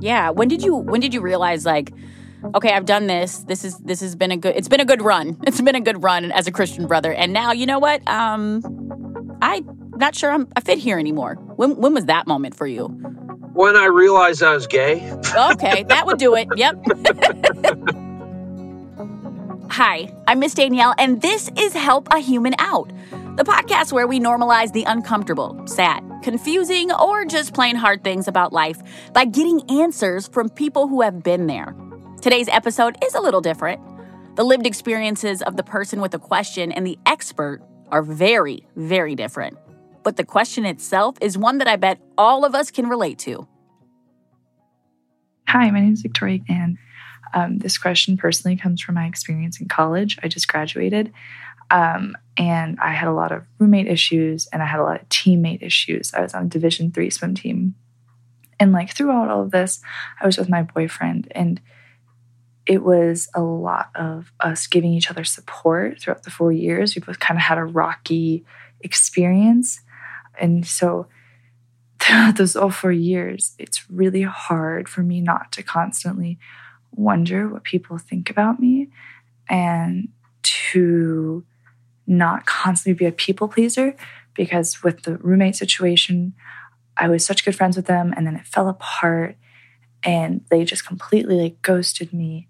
Yeah. When did you when did you realize like okay, I've done this. This is this has been a good it's been a good run. It's been a good run as a Christian brother. And now, you know what? Um I'm not sure I'm I fit here anymore. When when was that moment for you? When I realized I was gay. Okay, that would do it. Yep. Hi, I'm Miss Danielle, and this is Help a Human Out, the podcast where we normalize the uncomfortable, sad, confusing, or just plain hard things about life by getting answers from people who have been there. Today's episode is a little different. The lived experiences of the person with the question and the expert are very, very different. But the question itself is one that I bet all of us can relate to. Hi, my name is Victoria, and um, this question personally comes from my experience in college. I just graduated, um, and I had a lot of roommate issues, and I had a lot of teammate issues. I was on a Division three swim team, and like throughout all of this, I was with my boyfriend, and it was a lot of us giving each other support throughout the four years. We both kind of had a rocky experience. And so throughout those all four years, it's really hard for me not to constantly wonder what people think about me and to not constantly be a people pleaser because with the roommate situation, I was such good friends with them and then it fell apart and they just completely like ghosted me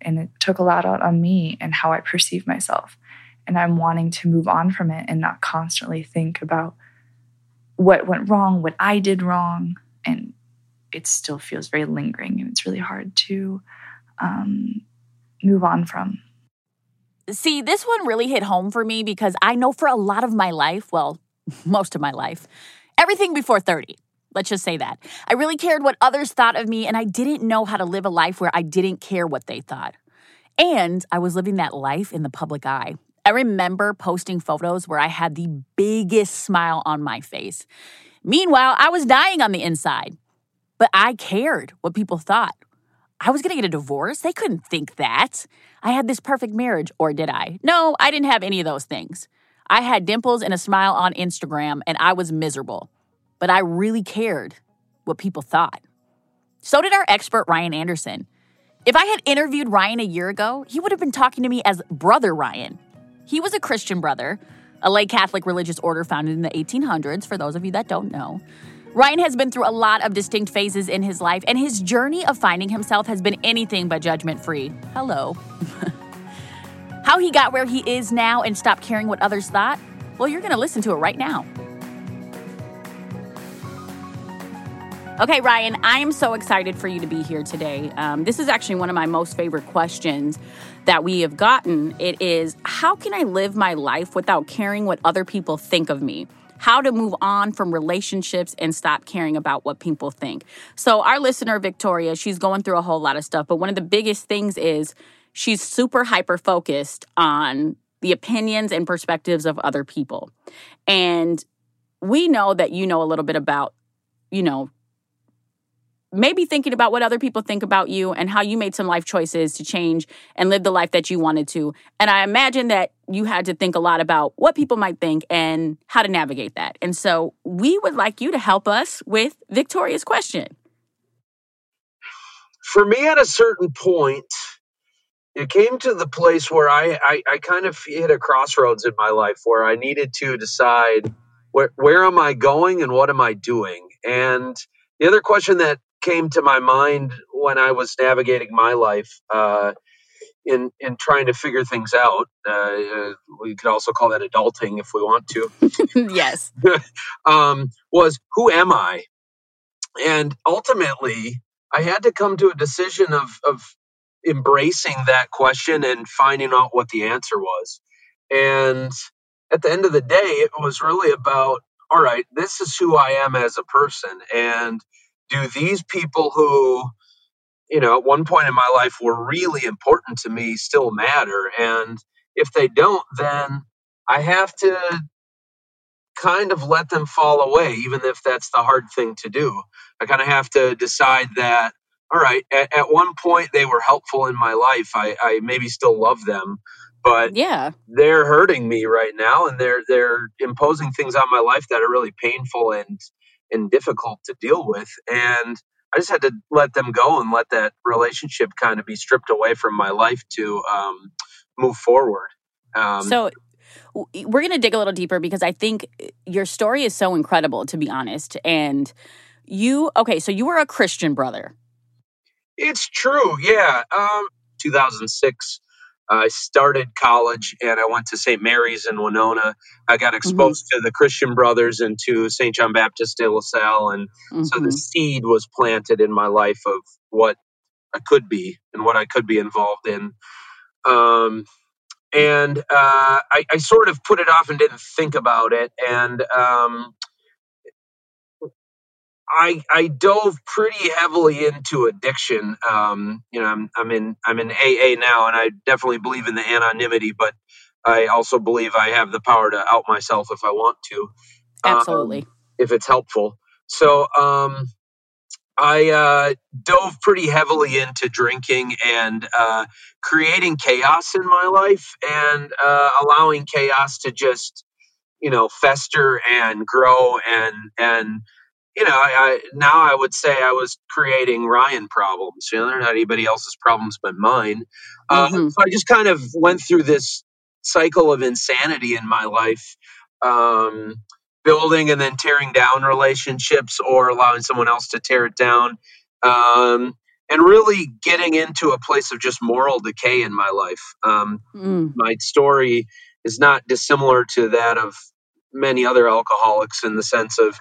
and it took a lot out on me and how I perceive myself. And I'm wanting to move on from it and not constantly think about what went wrong, what I did wrong. And it still feels very lingering and it's really hard to um, move on from. See, this one really hit home for me because I know for a lot of my life, well, most of my life, everything before 30, Let's just say that. I really cared what others thought of me, and I didn't know how to live a life where I didn't care what they thought. And I was living that life in the public eye. I remember posting photos where I had the biggest smile on my face. Meanwhile, I was dying on the inside. But I cared what people thought. I was gonna get a divorce. They couldn't think that. I had this perfect marriage, or did I? No, I didn't have any of those things. I had dimples and a smile on Instagram, and I was miserable but I really cared what people thought. So did our expert, Ryan Anderson. If I had interviewed Ryan a year ago, he would have been talking to me as Brother Ryan. He was a Christian brother, a lay Catholic religious order founded in the 1800s, for those of you that don't know. Ryan has been through a lot of distinct phases in his life, and his journey of finding himself has been anything but judgment free. Hello. How he got where he is now and stopped caring what others thought? Well, you're going to listen to it right now. Okay, Ryan, I am so excited for you to be here today. Um, this is actually one of my most favorite questions that we have gotten. It is How can I live my life without caring what other people think of me? How to move on from relationships and stop caring about what people think. So, our listener, Victoria, she's going through a whole lot of stuff, but one of the biggest things is she's super hyper focused on the opinions and perspectives of other people. And we know that you know a little bit about, you know, maybe thinking about what other people think about you and how you made some life choices to change and live the life that you wanted to. And I imagine that you had to think a lot about what people might think and how to navigate that. And so we would like you to help us with Victoria's question. For me, at a certain point, it came to the place where I, I, I kind of hit a crossroads in my life where I needed to decide where, where am I going and what am I doing? And the other question that came to my mind when I was navigating my life uh, in in trying to figure things out. Uh, we could also call that adulting if we want to. yes. um, was who am I? And ultimately, I had to come to a decision of of embracing that question and finding out what the answer was. And at the end of the day, it was really about all right, this is who I am as a person. And do these people who, you know, at one point in my life were really important to me still matter? And if they don't, then I have to kind of let them fall away, even if that's the hard thing to do. I kind of have to decide that, all right, at, at one point they were helpful in my life. I, I maybe still love them, but yeah they're hurting me right now and they're they're imposing things on my life that are really painful and and difficult to deal with and i just had to let them go and let that relationship kind of be stripped away from my life to um, move forward. Um, so we're going to dig a little deeper because i think your story is so incredible to be honest and you okay so you were a christian brother. It's true yeah um 2006 I started college and I went to St. Mary's in Winona. I got mm-hmm. exposed mm-hmm. to the Christian Brothers and to St. John Baptist de La Salle. And mm-hmm. so the mm-hmm. seed was planted in my life of what I could be and what I could be involved in. Um, and uh, I, I, sort of put it off and didn't think about it. And um, I I dove pretty heavily into addiction. Um, you know, I'm I'm in I'm in AA now, and I definitely believe in the anonymity, but I also believe I have the power to out myself if I want to. Absolutely, um, if it's helpful. So um, I uh, dove pretty heavily into drinking and uh, creating chaos in my life, and uh, allowing chaos to just you know fester and grow and and you know, I, I, now I would say I was creating Ryan problems. You know, they're not anybody else's problems but mine. Uh, mm-hmm. so I just kind of went through this cycle of insanity in my life, um, building and then tearing down relationships or allowing someone else to tear it down, um, and really getting into a place of just moral decay in my life. Um, mm. My story is not dissimilar to that of many other alcoholics in the sense of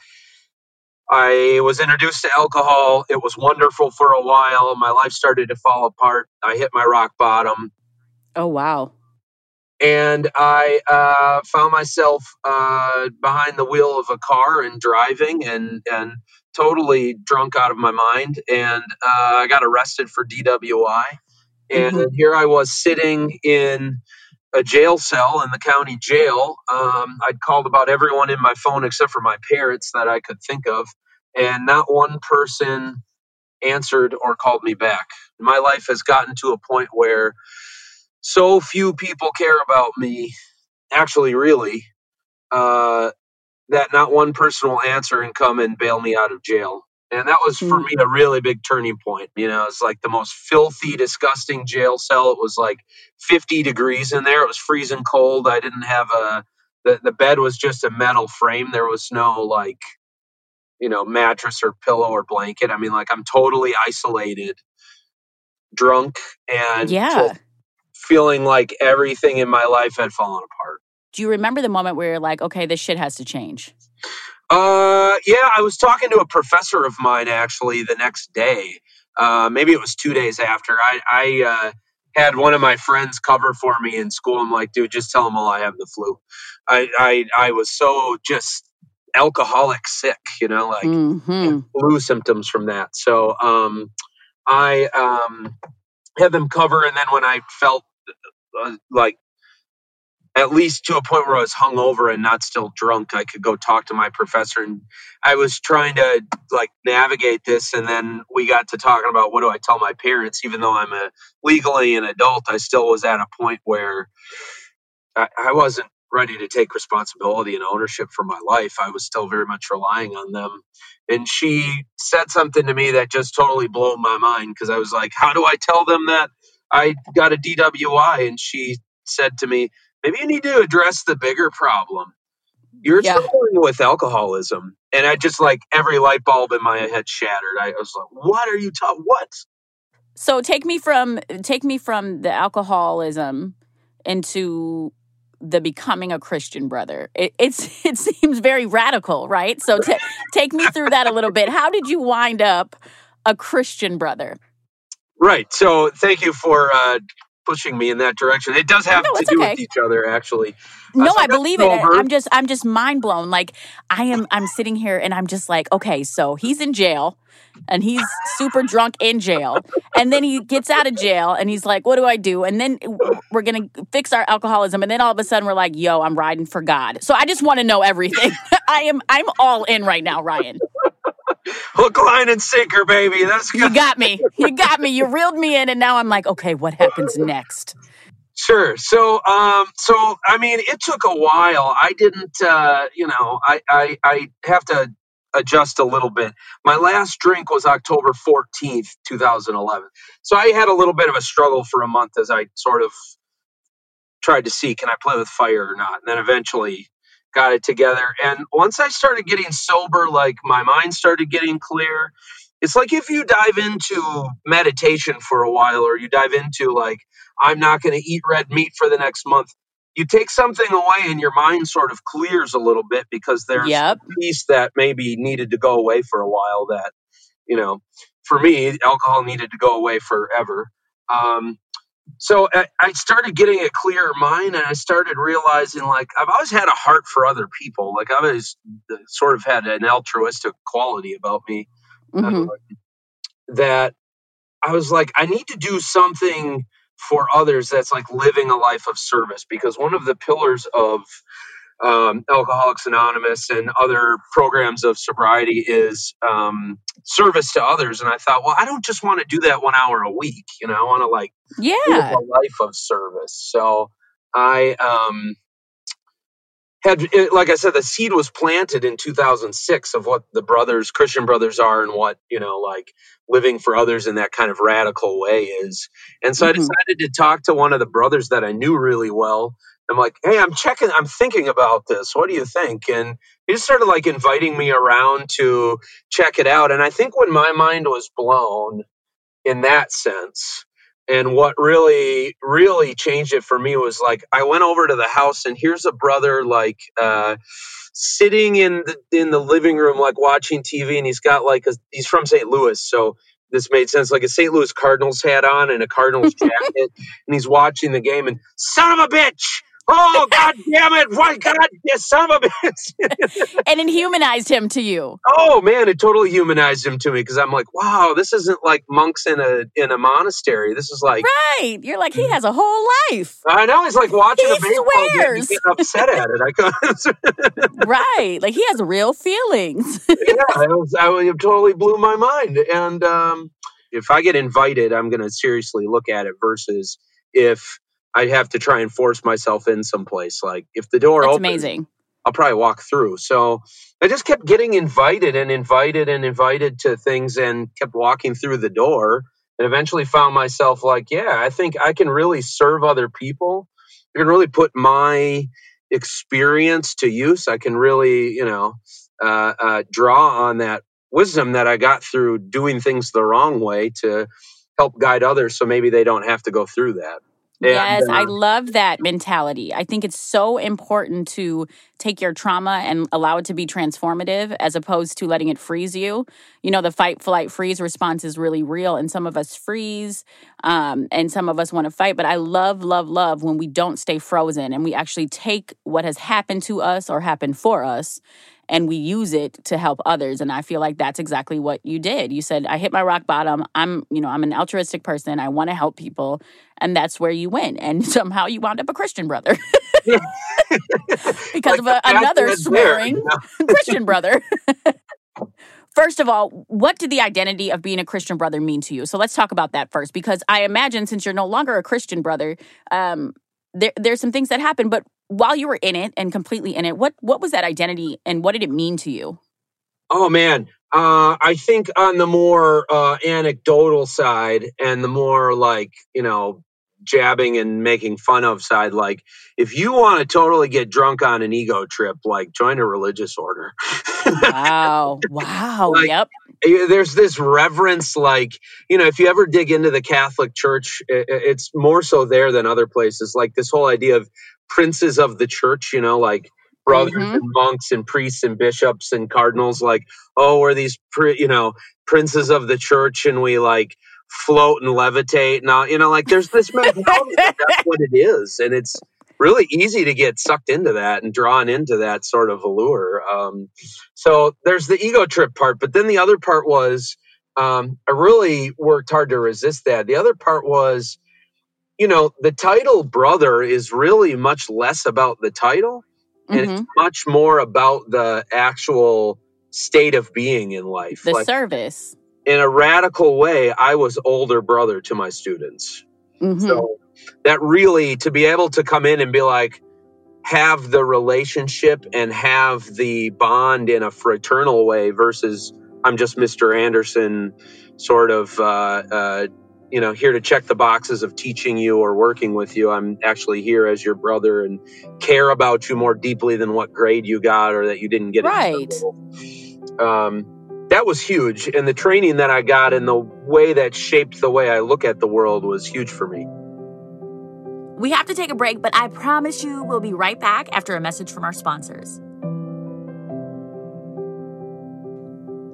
I was introduced to alcohol. It was wonderful for a while. My life started to fall apart. I hit my rock bottom. Oh, wow. And I uh, found myself uh, behind the wheel of a car and driving and, and totally drunk out of my mind. And uh, I got arrested for DWI. And mm-hmm. here I was sitting in a jail cell in the county jail. Um, I'd called about everyone in my phone except for my parents that I could think of, and not one person answered or called me back. My life has gotten to a point where so few people care about me, actually, really, uh, that not one person will answer and come and bail me out of jail. And that was for hmm. me a really big turning point. You know, it's like the most filthy, disgusting jail cell. It was like 50 degrees in there. It was freezing cold. I didn't have a, the, the bed was just a metal frame. There was no like, you know, mattress or pillow or blanket. I mean, like I'm totally isolated, drunk, and yeah, feeling like everything in my life had fallen apart. Do you remember the moment where you're like, okay, this shit has to change? Uh, yeah, I was talking to a professor of mine actually the next day. Uh, maybe it was two days after. I, I uh, had one of my friends cover for me in school. I'm like, dude, just tell them all I have the flu. I, I, I was so just alcoholic sick, you know, like mm-hmm. flu symptoms from that. So, um, I, um, had them cover. And then when I felt uh, like at least to a point where I was hungover and not still drunk, I could go talk to my professor. And I was trying to like navigate this. And then we got to talking about what do I tell my parents, even though I'm a legally an adult, I still was at a point where I, I wasn't ready to take responsibility and ownership for my life. I was still very much relying on them. And she said something to me that just totally blew my mind because I was like, how do I tell them that I got a DWI? And she said to me, maybe you need to address the bigger problem. You're yeah. struggling with alcoholism. And I just like every light bulb in my head shattered. I was like, what are you talking? What? So take me from take me from the alcoholism into the becoming a Christian brother. It, it's it seems very radical, right? So t- take me through that a little bit. How did you wind up a Christian brother? Right. So thank you for uh, pushing me in that direction. It does have No, to do okay. with each other, actually. Uh, no, so I believe it. over. I'm just I'm just mind blown. Like I am I'm sitting here and I'm just like, okay, so he's in jail and he's super drunk in jail. And then he gets out of jail and he's like, what do I do? And then we're going to fix our alcoholism and then all of a sudden we're like, yo, I'm riding for God. So I just want to know everything. I am I'm all in right now, Ryan. Hook, line, and sinker, baby. That's You got me. You got me. You reeled me in and now I'm like, okay, what happens next? Sure. So, um, so I mean, it took a while. I didn't, uh, you know, I, I, I have to adjust a little bit. My last drink was October fourteenth, two thousand eleven. So I had a little bit of a struggle for a month as I sort of tried to see can I play with fire or not, and then eventually got it together. And once I started getting sober, like my mind started getting clear. It's like if you dive into meditation for a while, or you dive into like I'm not going to eat red meat for the next month. You take something away and your mind sort of clears a little bit because there's Yep. a piece that maybe needed to go away for a while that, you know, for me, alcohol needed to go away forever. Um, so I, I started getting a clearer mind and I started realizing like I've always had a heart for other people. Like I've always uh, sort of had an altruistic quality about me Mhm. that I was like, I need to do something for others that's like living a life of service because one of the pillars of um, Alcoholics Anonymous and other programs of sobriety is um, service to others. And I thought, well, I don't just want to do that one hour a week. You know, I want to like live Yeah. a life of service. So I um, had, like I said, the seed was planted in 2006 of what the brothers, Christian brothers, are and what you know, like living for others in that kind of radical way is. And so I Mhm. decided to talk to one of the brothers that I knew really well. I'm like, hey, I'm checking, I'm thinking about this. What do you think? And he just started like inviting me around to check it out. And I think when my mind was blown in that sense, and what really, really changed it for me was like I went over to the house and here's a brother like uh, sitting in the in the living room like watching TV and he's got like a, he's from St. Louis so this made sense like a St. Louis Cardinals hat on and a Cardinals jacket and he's watching the game and son of a bitch oh god damn it why god yeah, son of a bitch And it humanized him to you. oh man it totally humanized him to me because I'm like wow this isn't like monks in a in a monastery this is like Right. You're like, he has a whole life. I know he's like watching He a baseball game swears. upset at it. I couldn't. Right. Like he has real feelings. yeah, was, I was- it totally blew my mind. And um, if I get invited, I'm going to seriously look at it. Versus if I have to try and force myself in someplace, like if the door That's opens, amazing. I'll probably walk through. So I just kept getting invited and invited and invited to things, and kept walking through the door. And eventually found myself like, yeah, I think I can really serve other people. I can really put my experience to use. I can really, you know, uh, uh, draw on that wisdom that I got through doing things the wrong way to help guide others, so maybe they don't have to go through that. And, yes, I uh, love that mentality. I think it's so important to take your trauma and allow it to be transformative as opposed to letting it freeze you. You know, the fight, flight, freeze response is really real, and some of us freeze um, and some of us want to fight. But I love, love, love when we don't stay frozen and we actually take what has happened to us or happened for us and we use it to help others and i feel like that's exactly what you did you said i hit my rock bottom i'm you know i'm an altruistic person i want to help people and that's where you went and somehow you wound up a christian brother because Like of a, another there, swearing you know? christian brother First of all, what did the identity of being a Christian brother mean to you? So let's talk about that first, because I imagine since you're no longer a Christian brother, um, there, there's some things that happened. But while you were in it and completely in it, what what was that identity and what did it mean to you? Oh man, uh, I think on the more uh, anecdotal side and the more like you know jabbing and making fun of side, like if you want to totally get drunk on an ego trip, like join a religious order. Wow, wow, Like, yep, Eh, There's this reverence, like you know, if you ever dig into the Catholic Church, it's more so there than other places. Like this whole idea of princes of the church, you know, like brothers Mhm. and monks and priests and bishops and cardinals like oh we're these you know princes of the church and we like float and levitate and all, you know, like there's this mentality that that's what it is. And it's really easy to get sucked into that and drawn into that sort of allure. Um, so there's the ego trip part, but then the other part was um, I really worked hard to resist that. The other part was, you know, the title brother is really much less about the title and Mm-hmm. it's much more about the actual state of being in life. The Like, service. In a radical way, I was older brother to my students. Mhm. So that really to be able to come in and be like have the relationship and have the bond in a fraternal way versus I'm just Mr. Anderson sort of uh, uh, you know here to check the boxes of teaching you or working with you. I'm actually here as your brother and care about you more deeply than what grade you got or that you didn't get. Right. Um, that was huge, and the training that I got and the way that shaped the way I look at the world was huge for me. We have to take a break, but I promise you we'll be right back after a message from our sponsors.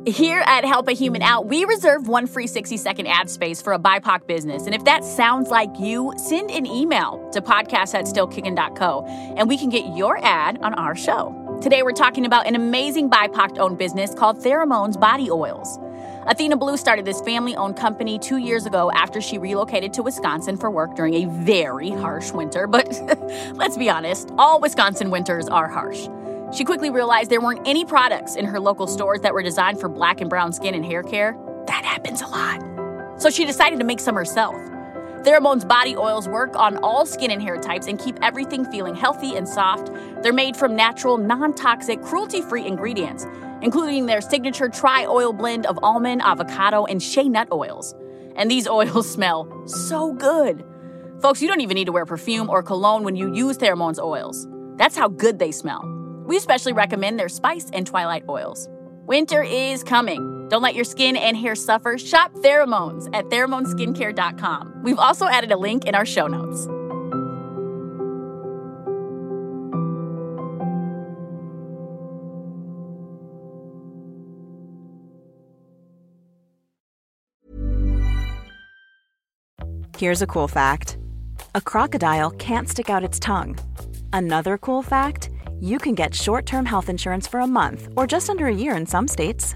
Here at Help a Human Out, we reserve one free 60 second ad space for a BIPOC business. And if that sounds like you, send an email to podcast at stillkickin.co and we can get your ad on our show. Today, we're talking about an amazing BIPOC owned business called Theramones Body Oils. Athena Blue started this family owned company two years ago after she relocated to Wisconsin for work during a very harsh winter. But let's be honest, all Wisconsin winters are harsh. She quickly realized there weren't any products in her local stores that were designed for black and brown skin and hair care. That happens a lot. So she decided to make some herself. Theramones body oils work on all skin and hair types and keep everything feeling healthy and soft. They're made from natural, non toxic, cruelty free ingredients, including their signature tri oil blend of almond, avocado, and shea nut oils. And these oils smell so good. Folks, you don't even need to wear perfume or cologne when you use Theramone's oils. That's how good they smell. We especially recommend their spice and twilight oils. Winter is coming. Don't let your skin and hair suffer. Shop Theramones at pheromoneskincare.com. We've also added a link in our show notes. Here's a cool fact a crocodile can't stick out its tongue. Another cool fact you can get short term health insurance for a month or just under a year in some states.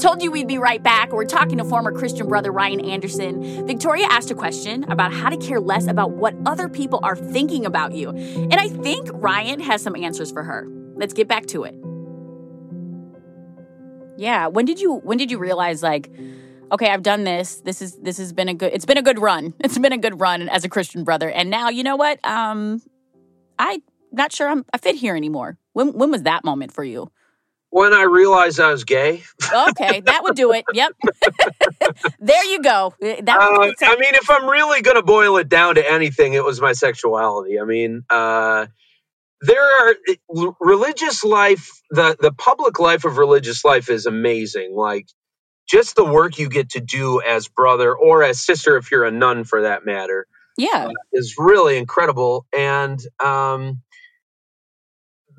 Told you we'd be right back. We're talking to former Christian brother Ryan Anderson. Victoria asked a question about how to care less about what other people are thinking about you. And I think Ryan has some answers for her. Let's get back to it. Yeah, when did you when did you realize like okay, I've done this. This is this has been a good it's been a good run. It's been a good run as a Christian brother. And now, you know what? Um I not sure I'm I fit here anymore. When when was that moment for you? When I realized I was gay, Okay, that would do it. Yep. there you go. That Uh, I mean, if I'm really going to boil it down to anything, it was my sexuality. I mean, uh, there are religious life. The the public life of religious life is amazing. Like just the work you get to do as brother or as sister, if you're a nun for that matter, yeah. is really incredible. And um,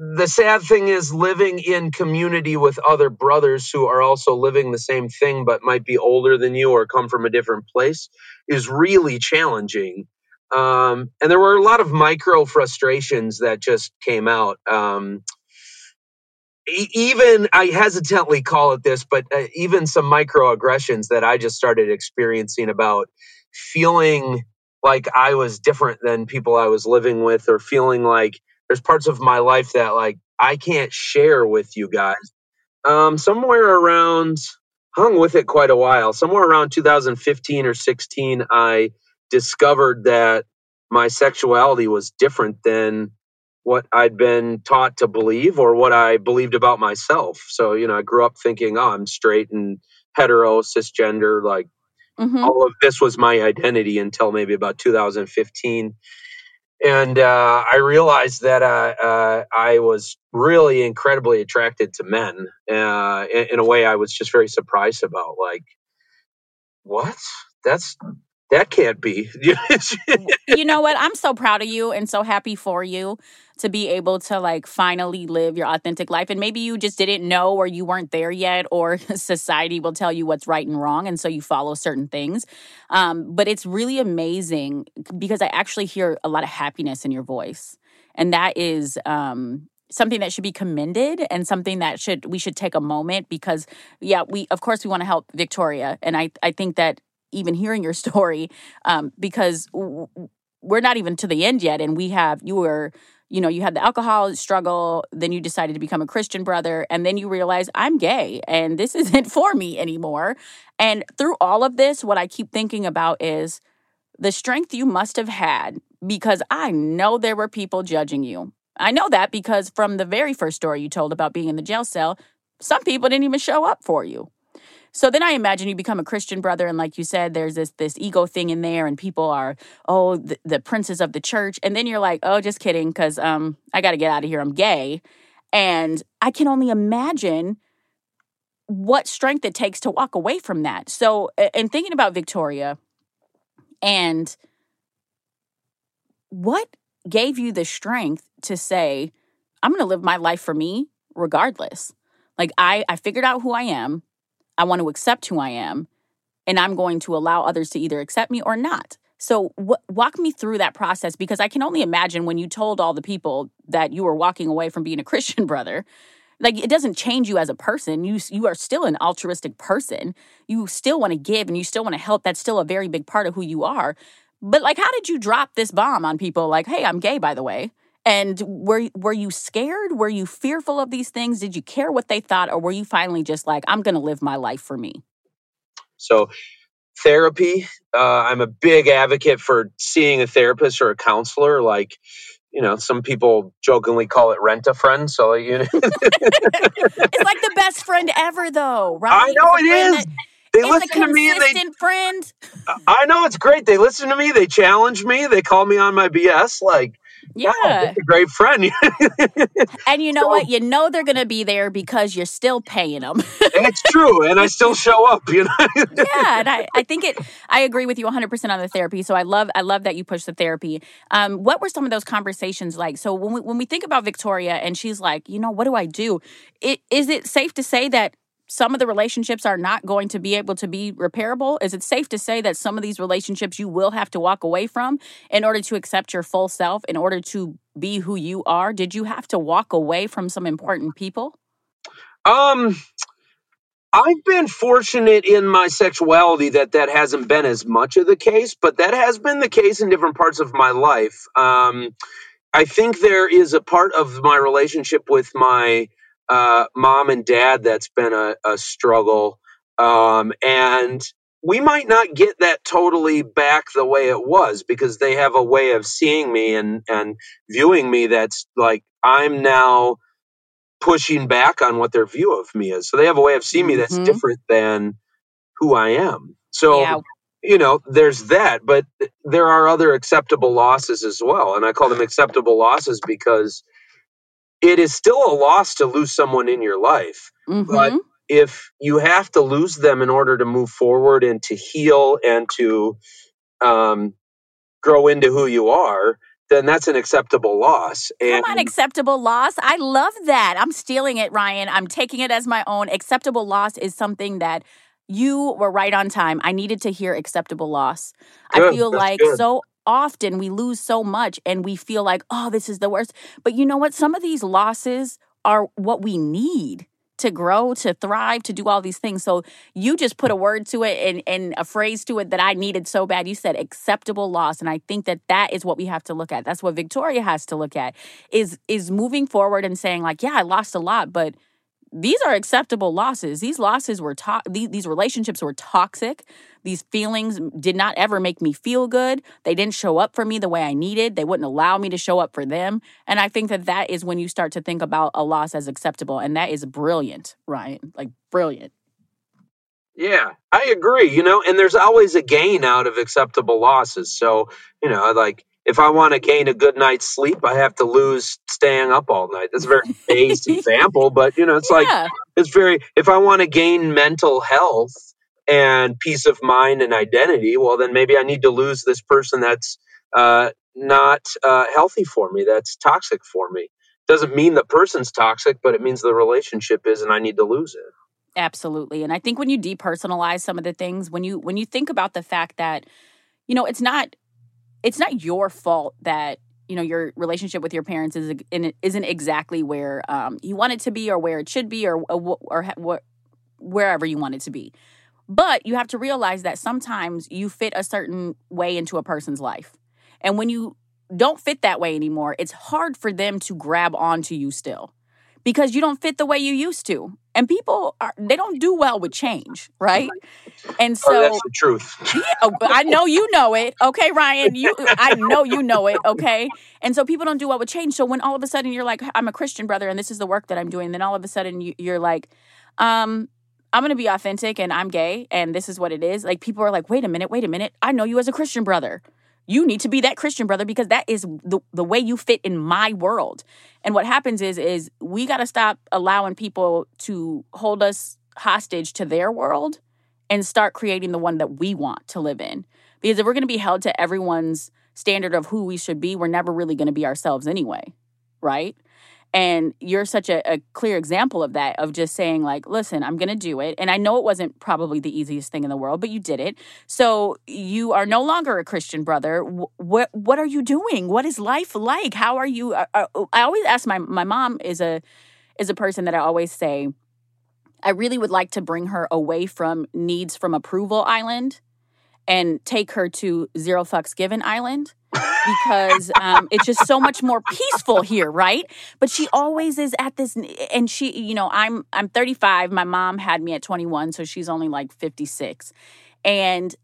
the sad thing is living in community with other brothers who are also living the same thing but might be older than you or come from a different place is really challenging. Um, and there were a lot of micro frustrations that just came out um, even i hesitantly call it this but uh, even some microaggressions that i just started experiencing about feeling like i was different than people i was living with or feeling like there's parts of my life that like I can't share with you guys. Um, somewhere around hung with it quite a while. Somewhere around 2015 or 16, I discovered that my sexuality was different than what I'd been taught to believe or what I believed about myself. So, you know, I grew up thinking, oh, I'm straight and hetero, cisgender, like mm-hmm. all of this was my identity until maybe about 2015 and uh, I realized that uh, uh, I was really incredibly attracted to men uh, in, in, a way I was just very surprised about. Like, what? That's that can't be. you know what? I'm so proud of you and so happy for you to be able to like finally live your authentic life. And maybe you just didn't know or you weren't there yet, or society will tell you what's right and wrong. And so you follow certain things. Um, but it's really amazing because I actually hear a lot of happiness in your voice. And that is um, something that should be commended and something that should we should take a moment because yeah we of course we want to help victoria and i i think that even hearing your story um, because we're not even to the end yet and we have you were you know, you had the alcohol struggle, then you decided to become a Christian brother, and then you realize I'm gay and this isn't for me anymore. And through all of this, what I keep thinking about is the strength you must have had because I know there were people judging you. I know that because from the very first story you told about being in the jail cell, some people didn't even show up for you. So then I imagine you become a Christian brother, and like you said, there's this this ego thing in there, and people are oh the, the princes of the church, and then you're like oh just kidding because um I got to get out of here, I'm gay, and I can only imagine what strength it takes to walk away from that. So and thinking about Victoria, and what gave you the strength to say I'm going to live my life for me regardless. Like I I figured out who I am. I want to accept who I am, and I'm going to allow others to either accept me or not. So, w- walk me through that process because I can only imagine when you told all the people that you were walking away from being a Christian brother. Like it doesn't change you as a person. You you are still an altruistic person. You still want to give and you still want to help. That's still a very big part of who you are. But like, how did you drop this bomb on people? Like, hey, I'm gay, by the way. And were were you scared? Were you fearful of these things? Did you care what they thought, or were you finally just like, I'm going to live my life for me? So, therapy. Uh, I'm a big advocate for seeing a therapist or a counselor. Like, you know, some people jokingly call it rent a friend. So, you know, it's like the best friend ever, though, right? I know it is. That- they it's listen to me and they friend. I know it's great. They listen to me. They challenge me. They call me on my BS. Like yeah, wow, a great friend. and you know so, what? You know they're going to be there because you're still paying them. it's true, and I still show up. You know. yeah, and I, I think it. I agree with you 100 percent on the therapy. So I love I love that you push the therapy. Um, what were some of those conversations like? So when we when we think about Victoria and she's like, you know, what do I do? It, is it safe to say that some of the relationships are not going to be able to be repairable? Is it safe to say that some of these relationships you will have to walk away from in order to accept your full self, in order to be who you are? Did you have to walk away from some important people? Um, I've been fortunate in my sexuality that that hasn't been as much of the case, but that has been the case in different parts of my life. Um, I think there is a part of my relationship with my uh, mom and dad that's been a, a struggle. Um, and we might not get that totally back the way it was because they have a way of seeing me and, and viewing me that's like I'm now pushing back on what their view of me is. So they have a way of seeing me that's mm-hmm. different than who I am. So, yeah. you know, there's that, but there are other acceptable losses as well. And I call them acceptable losses because it is still a loss to lose someone in your life. Mm-hmm. But if you have to lose them in order to move forward and to heal and to um, grow into who you are, then that's an acceptable loss. And Come on, acceptable loss. I love that. I'm stealing it, Ryan. I'm taking it as my own. Acceptable loss is something that you were right on time. I needed to hear acceptable loss. Good, I feel like good. so often we lose so much and we feel like, oh, this is the worst. But you know what? Some of these losses are what we need to grow, to thrive, to do all these things. So you just put a word to it and, and a phrase to it that I needed so bad. You said acceptable loss. And I think that that is what we have to look at. That's what Victoria has to look at is, is moving forward and saying like, yeah, I lost a lot, but these are acceptable losses. These losses were to- these, these relationships were toxic. These feelings did not ever make me feel good. They didn't show up for me the way I needed. They wouldn't allow me to show up for them. And I think that that is when you start to think about a loss as acceptable and that is brilliant, Ryan. Like brilliant. Yeah, I agree. You know, and there's always a gain out of acceptable losses. So, you know, like if I want to gain a good night's sleep, I have to lose staying up all night. That's a very base example, but you know, it's like it's very if I want to gain mental health and peace of mind and identity, well then maybe I need to lose this person that's uh not uh healthy for me, that's toxic for me. Doesn't mean the person's toxic, but it means the relationship is and I need to lose it. Absolutely. And I think when you depersonalize some of the things, when you when you think about the fact that, you know, it's not it's not your fault that you know your relationship with your parents is isn't exactly where um, you want it to be or where it should be or or, or what wherever you want it to be. But you have to realize that sometimes you fit a certain way into a person's life. And when you don't fit that way anymore, it's hard for them to grab onto you still because you don't fit the way you used to. And people are they don't do well with change, right? And so oh, that's the truth. yeah, oh, I know you know it. Okay, Ryan, you I know you know it, okay? And so people don't do well with change. So when all of a sudden you're like I'm a Christian brother and this is the work that I'm doing, then all of a sudden you, you're like um I'm going to be authentic and I'm gay and this is what it is. Like people are like, "Wait a minute, wait a minute. I know you as a Christian brother." You need to be that Christian brother because that is the, the way you fit in my world. And what happens is is we got to stop allowing people to hold us hostage to their world and start creating the one that we want to live in. Because if we're going to be held to everyone's standard of who we should be, we're never really going to be ourselves anyway, right? And you're such a, a clear example of that, of just saying, like, listen, I'm going to do it. And I know it wasn't probably the easiest thing in the world, but you did it. So you are no longer a Christian brother. What what are you doing? What is life like? How are you? I, I always ask my my mom is a is a person that I always say, I really would like to bring her away from needs from approval island and take her to zero fucks given island because um, it's just so much more peaceful here, right? But she always is at this, and she, you know, I'm I'm 35. My mom had me at 21, so she's only like 56, and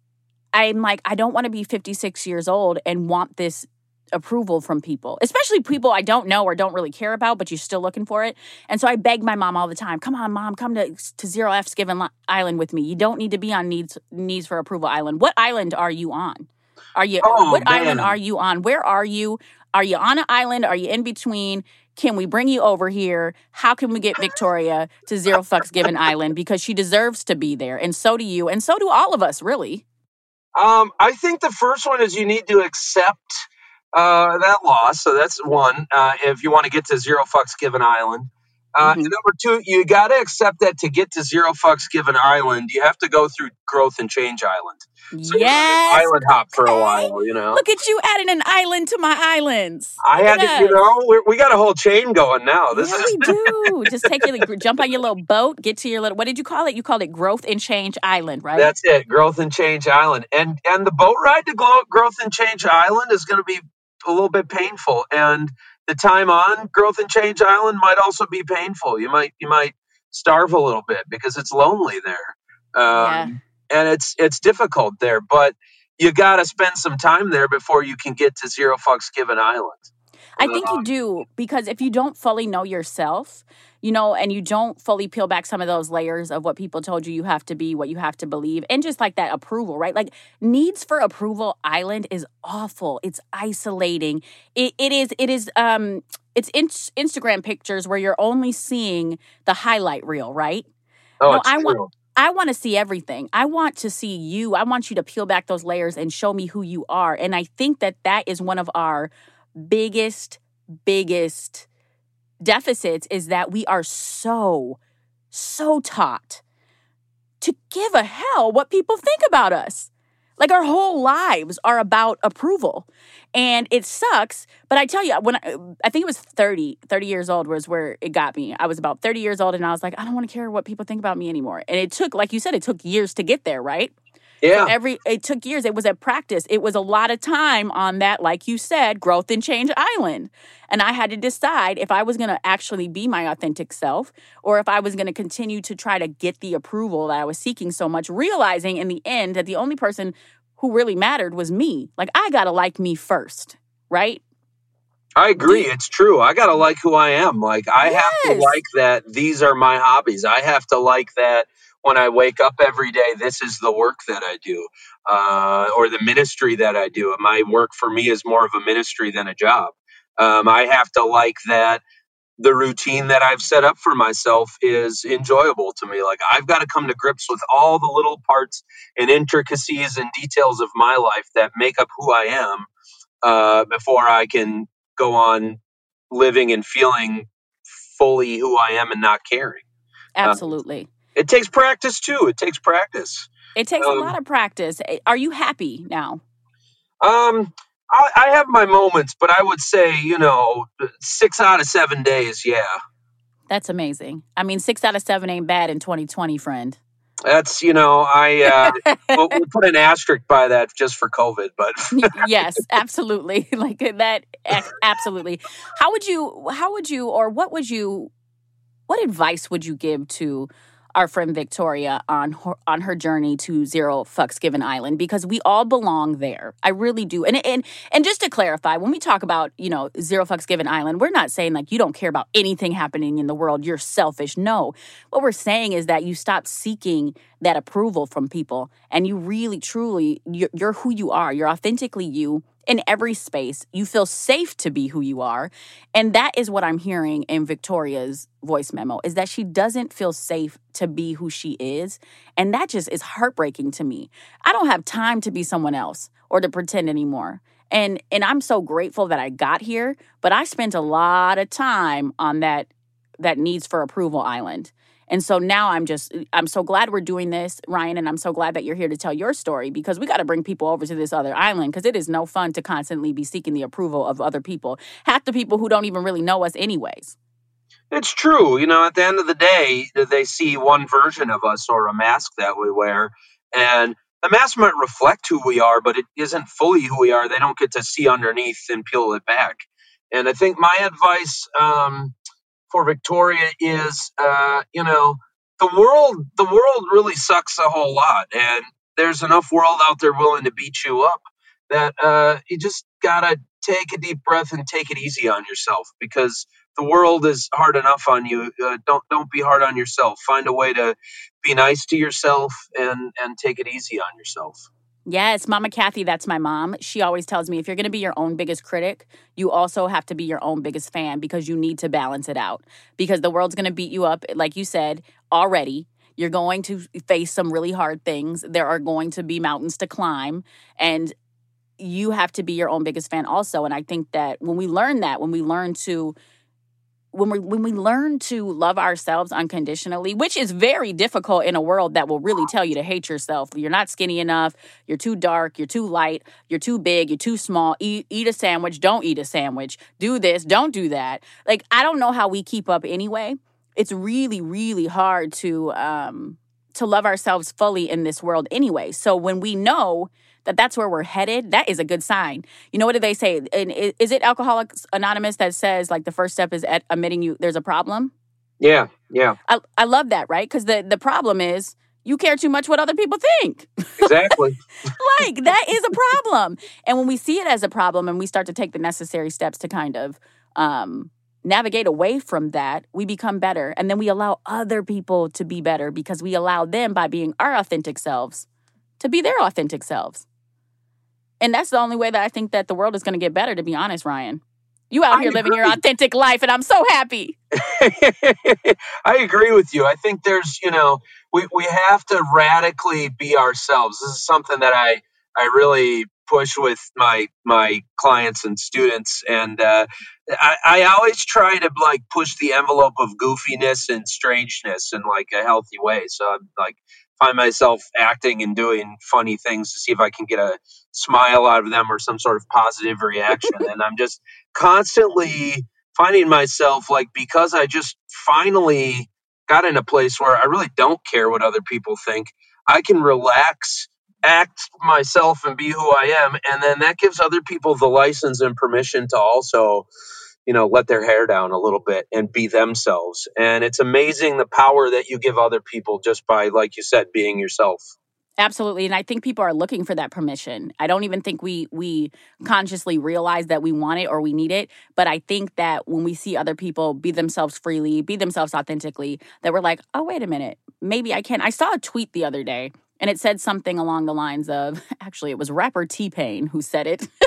I'm like, I don't want to be 56 years old and want this approval from people, especially people I don't know or don't really care about, but you're still looking for it. And so I beg my mom all the time, "Come on, mom, come to to Zero F's Given Island with me. You don't need to be on needs needs for approval island. What island are you on? Are you Oh, what island are you on? Where are you? Are you on an island? Are you in between? Can we bring you over here? How can we get Victoria to Zero Fucks Given Island because she deserves to be there, and so do you, and so do all of us, really. Um, I think the first one is you need to accept uh, that loss. So that's one. Uh, if you want to get to zero fucks given island. Uh, Mhm. number two, you got to accept that to get to zero fucks given island, you have to go through growth and change island. So yes, island hop for a while, you know. Look at you adding an island to my islands. I Look had to, you know, we're, we got a whole chain going now. This yeah, is we do. Just take your jump on your little boat, get to your little. What did you call it? You called it Growth and Change Island, right? That's it, Growth and Change Island, and and the boat ride to Growth and Change Island is going to be a little bit painful, and the time on Growth and Change Island might also be painful. You might you might starve a little bit because it's lonely there, yeah. um, and it's it's difficult there. But you got to spend some time there before you can get to Zero Fucks Given Island. I think you do because if you don't fully know yourself, you know, and you don't fully peel back some of those layers of what people told you you have to be, what you have to believe, and just like that approval, right? Like needs for approval island is awful. It's isolating. It, it is. It is. Um. It's in, Instagram pictures where you're only seeing the highlight reel, right? oh, No, I want I want to see everything. I want to see you. I want you to peel back those layers and show me who you are. And I think that that is one of our biggest biggest deficits is that we are so so taught to give a hell what people think about us. Like our whole lives are about approval. And it sucks, but I tell you when I, I think it was 30, 30 years old was where it got me. I was about 30 years old and I was like, I don't want to care what people think about me anymore. And it took like you said it took years to get there, right? Yeah, So every it took years. It was a practice. It was a lot of time on that, like you said, growth and change island. And I had to decide if I was going to actually be my authentic self or if I was going to continue to try to get the approval that I was seeking so much, realizing in the end that the only person who really mattered was me. Like I got to like me first, right? I agree. It's true. I gotta like who I am. Like I have to like that. These are my hobbies. I have to like that. When I wake up every day, this is the work that I do, uh, or the ministry that I do. My work for me is more of a ministry than a job. Um, I have to like that the routine that I've set up for myself is enjoyable to me. Like I've got to come to grips with all the little parts and intricacies and details of my life that make up who I am uh, before I can go on living and feeling fully who I am and not caring. Absolutely. Uh, it takes practice too. It takes practice. It takes um, a lot of practice. Eh, are you happy now? Um, I, I have my moments, but I would say, you know, six out of seven days, yeah. That's amazing. I mean, six out of seven ain't bad in 2020, friend. That's you know I uh, we'll, we'll, put an asterisk by that just for COVID, but yes, absolutely, like that, absolutely. How would you? How would you? Or what would you? What advice would you give to our friend Victoria on her, on her journey to Zero Fucks Given Island because we all belong there. I really do. And and and just to clarify, when we talk about you know Zero Fucks Given Island, we're not saying like you don't care about anything happening in the world. You're selfish. No, what we're saying is that you stop seeking that approval from people and you really truly you're, you're who you are. You're authentically you in every space. You feel safe to be who you are. And that is what I'm hearing in Victoria's voice memo is that she doesn't feel safe to be who she is. And that just is heartbreaking to me. I don't have time to be someone else or to pretend anymore. And and I'm so grateful that I got here, but I spent a lot of time on that that needs for approval island. And so now I'm just, I'm so glad we're doing this, Ryan, and I'm so glad that you're here to tell your story because we got to bring people over to this other island because it is no fun to constantly be seeking the approval of other people, half the people who don't even really know us, anyways. It's true. You know, at the end of the day, they see one version of us or a mask that we wear. And the mask might reflect who we are, but it isn't fully who we are. They don't get to see underneath and peel it back. And I think my advice, um, for Victoria is, uh, you know, the world the world really sucks a whole lot, and there's enough world out there willing to beat you up that uh, you just gotta take a deep breath and take it easy on yourself because the world is hard enough on you. Uh, don't don't be hard on yourself. Find a way to be nice to yourself and and take it easy on yourself. Yes, Mama Kathy, that's my mom. She always tells me if you're going to be your own biggest critic, you also have to be your own biggest fan because you need to balance it out. Because the world's going to beat you up, like you said already. You're going to face some really hard things. There are going to be mountains to climb. And you have to be your own biggest fan also. And I think that when we learn that, when we learn to when we when we learn to love ourselves unconditionally, which is very difficult in a world that will really tell you to hate yourself. You're not skinny enough, you're too dark, you're too light, you're too big, you're too small. Eat eat a sandwich, don't eat a sandwich. Do this, don't do that. Like I don't know how we keep up anyway. It's really really hard to um to love ourselves fully in this world anyway. So when we know that that's where we're headed, that is a good sign. You know what do they say? And is it Alcoholics Anonymous that says like the first step is at admitting you there's a problem? Yeah, yeah. I I love that, right? Because the the problem is you care too much what other people think. Exactly. like that is a problem. And when we see it as a problem and we start to take the necessary steps to kind of um, navigate away from that, we become better. And then we allow other people to be better because we allow them by being our authentic selves to be their authentic selves. And that's the only way that I think that the world is going to get better, to be honest, Ryan. You out I here agree. living your authentic life, and I'm so happy. I agree with you. I think there's, you know, we, we have to radically be ourselves. This is something that I, I really push with my my clients and students and uh, I, I always try to like push the envelope of goofiness and strangeness in like a healthy way so i'm like find myself acting and doing funny things to see if I can get a smile out of them or some sort of positive reaction. and I'm just constantly finding myself like because I just finally got in a place where I really don't care what other people think. I can relax, act myself, and be who I am. And then that gives other people the license and permission to also you know let their hair down a little bit and be themselves and it's amazing the power that you give other people just by like you said being yourself absolutely and i think people are looking for that permission i don't even think we we consciously realize that we want it or we need it but i think that when we see other people be themselves freely be themselves authentically that we're like oh wait a minute maybe I can. I saw a tweet the other day and it said something along the lines of actually, it was rapper T Pain who said it.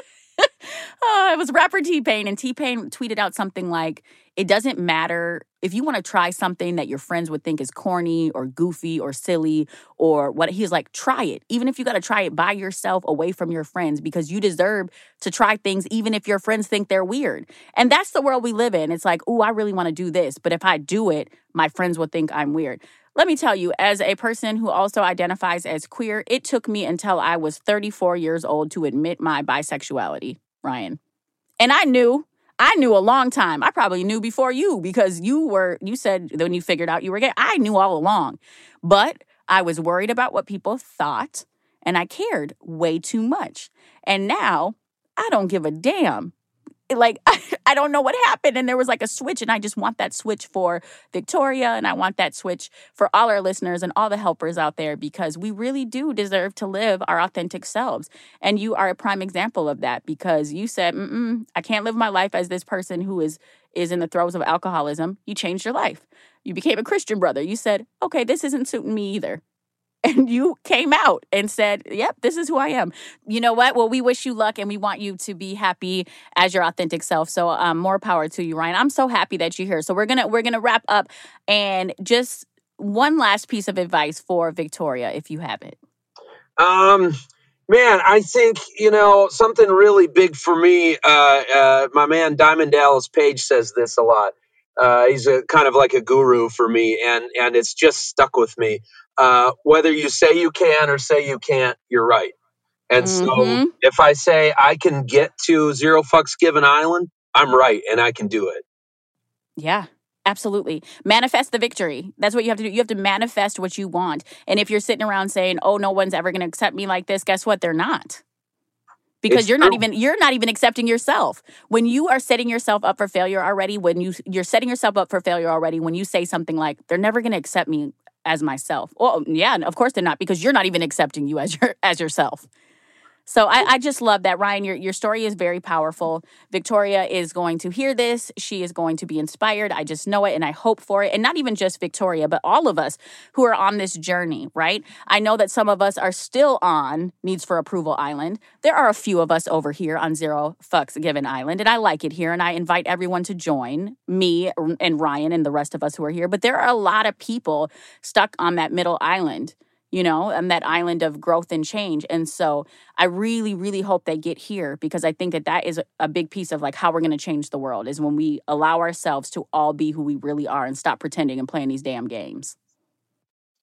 uh, it was rapper T Pain, and T Pain tweeted out something like, It doesn't matter if you want to try something that your friends would think is corny or goofy or silly or what. He's like, Try it. Even if you got to try it by yourself away from your friends because you deserve to try things even if your friends think they're weird. And that's the world we live in. It's like, Oh, I really want to do this. But if I do it, my friends will think I'm weird. Let me tell you, as a person who also identifies as queer, it took me until I was 34 years old to admit my bisexuality, Ryan. And I knew, I knew a long time. I probably knew before you because you were, you said when you figured out you were gay, I knew all along. But I was worried about what people thought and I cared way too much. And now I don't give a damn like I, don't know what happened and there was like a switch and i just want that switch for victoria and i want that switch for all our listeners and all the helpers out there because we really do deserve to live our authentic selves and you are a prime example of that because you said Mm-mm, i can't live my life as this person who is is in the throes of alcoholism. You changed your life. You became a christian brother. You said okay this isn't suiting me either and you came out and said, "Yep, this is who I am." You know what? Well, we wish you luck, and we want you to be happy as your authentic self. So, um, more power to you, Ryan. I'm so happy that you're here. So we're gonna we're gonna wrap up, and just one last piece of advice for Victoria, if you have it. Um, man, I think you know something really big for me. Uh, uh, my man Diamond Dallas Page says this a lot. Uh, he's a kind of like a guru for me, and and it's just stuck with me. Uh, whether you say you can or say you can't, you're right. And Mhm. so if I say I can get to Zero Fucks Given Island, I'm right and I can do it. Yeah, absolutely. Manifest the victory. That's what you have to do. You have to manifest what you want. And if you're sitting around saying, "Oh, no one's ever going to accept me like this," guess what? They're not. Because It's you're not true. even you're not even accepting yourself. When you are setting yourself up for failure already, when you you're setting yourself up for failure already when you say something like, "They're never going to accept me as myself." Well, yeah, of course they're not because you're not even accepting you as your as yourself. So I, I just love that, Ryan. Your your story is very powerful. Victoria is going to hear this. She is going to be inspired. I just know it, and I hope for it. And not even just Victoria, but all of us who are on this journey. Right? I know that some of us are still on Needs for Approval Island. There are a few of us over here on Zero Fucks Given Island, and I like it here. And I invite everyone to join me and Ryan and the rest of us who are here. But there are a lot of people stuck on that middle island you know, and that island of growth and change. And so I really, really hope they get here because I think that that is a- big piece of like how we're going to change the world is when we allow ourselves to all be who we really are and stop pretending and playing these damn games.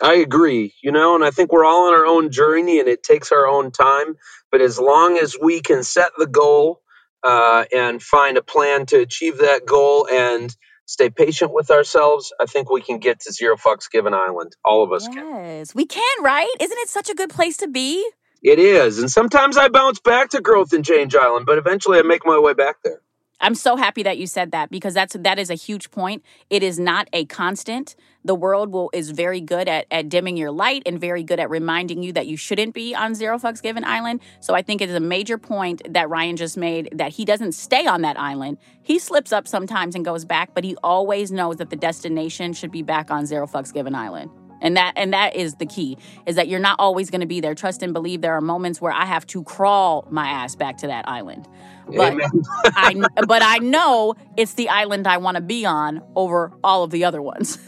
I agree, you know, and I think we're all on our own journey and it takes our own time. But as long as we can set the goal uh, and find a plan to achieve that goal and stay patient with ourselves, I think we can get to Zero Fucks Given Island. All of us can. Yes, we can, right? Isn't it such a good place to be? It is. And sometimes I bounce back to Growth and Change Island, but eventually I make my way back there. I'm so happy that you said that because that's that is a huge point. It is not a constant. The world will is very good at at dimming your light and very good at reminding you that you shouldn't be on Zero Fucks Given Island. So I think it is a major point that Ryan just made that he doesn't stay on that island. He slips up sometimes and goes back, but he always knows that the destination should be back on Zero Fucks Given Island. And that and that is the key is that you're not always going to be there. Trust and believe there are moments where I have to crawl my ass back to that island. But I but I know it's the island I want to be on over all of the other ones.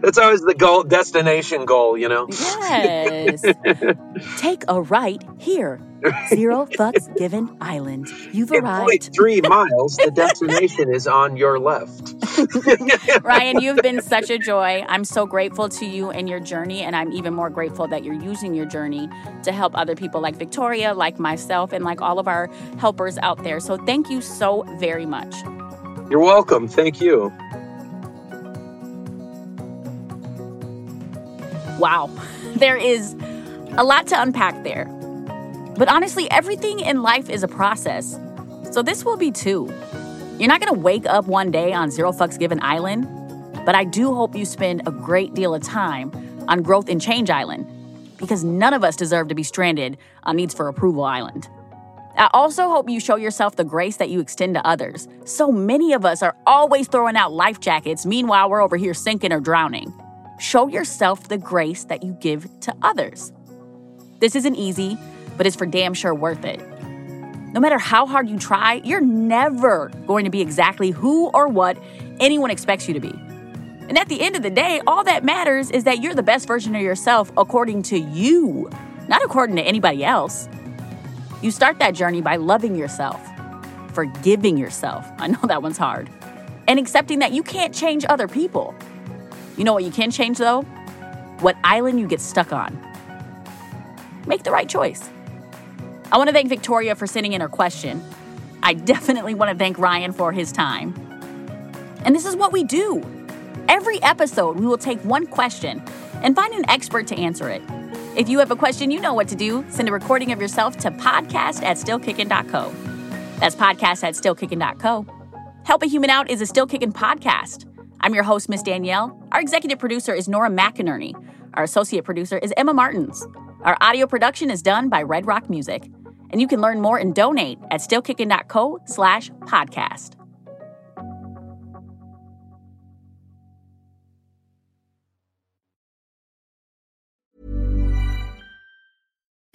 That's always the goal, destination goal, you know? yes. Take a right here. Zero fucks given island. You've In arrived. 0.3 miles, the destination is on your left. Ryan, you've been such a joy. I'm so grateful to you and your journey, and I'm even more grateful that you're using your journey to help other people like Victoria, like myself, and like all of our helpers out there. So thank you so very much. You're welcome. Thank you. Wow, there is a lot to unpack there. But honestly, everything in life is a process. So this will be too. You're not gonna wake up one day on Zero Fucks Given Island, but I do hope you spend a great deal of time on Growth and Change Island because none of us deserve to be stranded on Needs for Approval Island. I also hope you show yourself the grace that you extend to others. So many of us are always throwing out life jackets, meanwhile, we're over here sinking or drowning. show yourself the grace that you give to others. This isn't easy, but it's for damn sure worth it. No matter how hard you try, you're never going to be exactly who or what anyone expects you to be. And at the end of the day, all that matters is that you're the best version of yourself according to you, not according to anybody else. You start that journey by loving yourself, forgiving yourself. I know that one's hard. And accepting that you can't change other people. You know what you can change though? What island you get stuck on. Make the right choice. I want to thank Victoria for sending in her question. I definitely want to thank Ryan for his time. And this is what we do. Every episode, we will take one question and find an expert to answer it. If you have a question, you know what to do. Send a recording of yourself to podcast at stillkickin.co. That's podcast at stillkickin.co. Help a Human Out is a Still Kickin' podcast. I'm your host, Miss Danielle. Our executive producer is Nora McInerney. Our associate producer is Emma Martins. Our audio production is done by Red Rock Music. And you can learn more and donate at stillkickin.co slash podcast.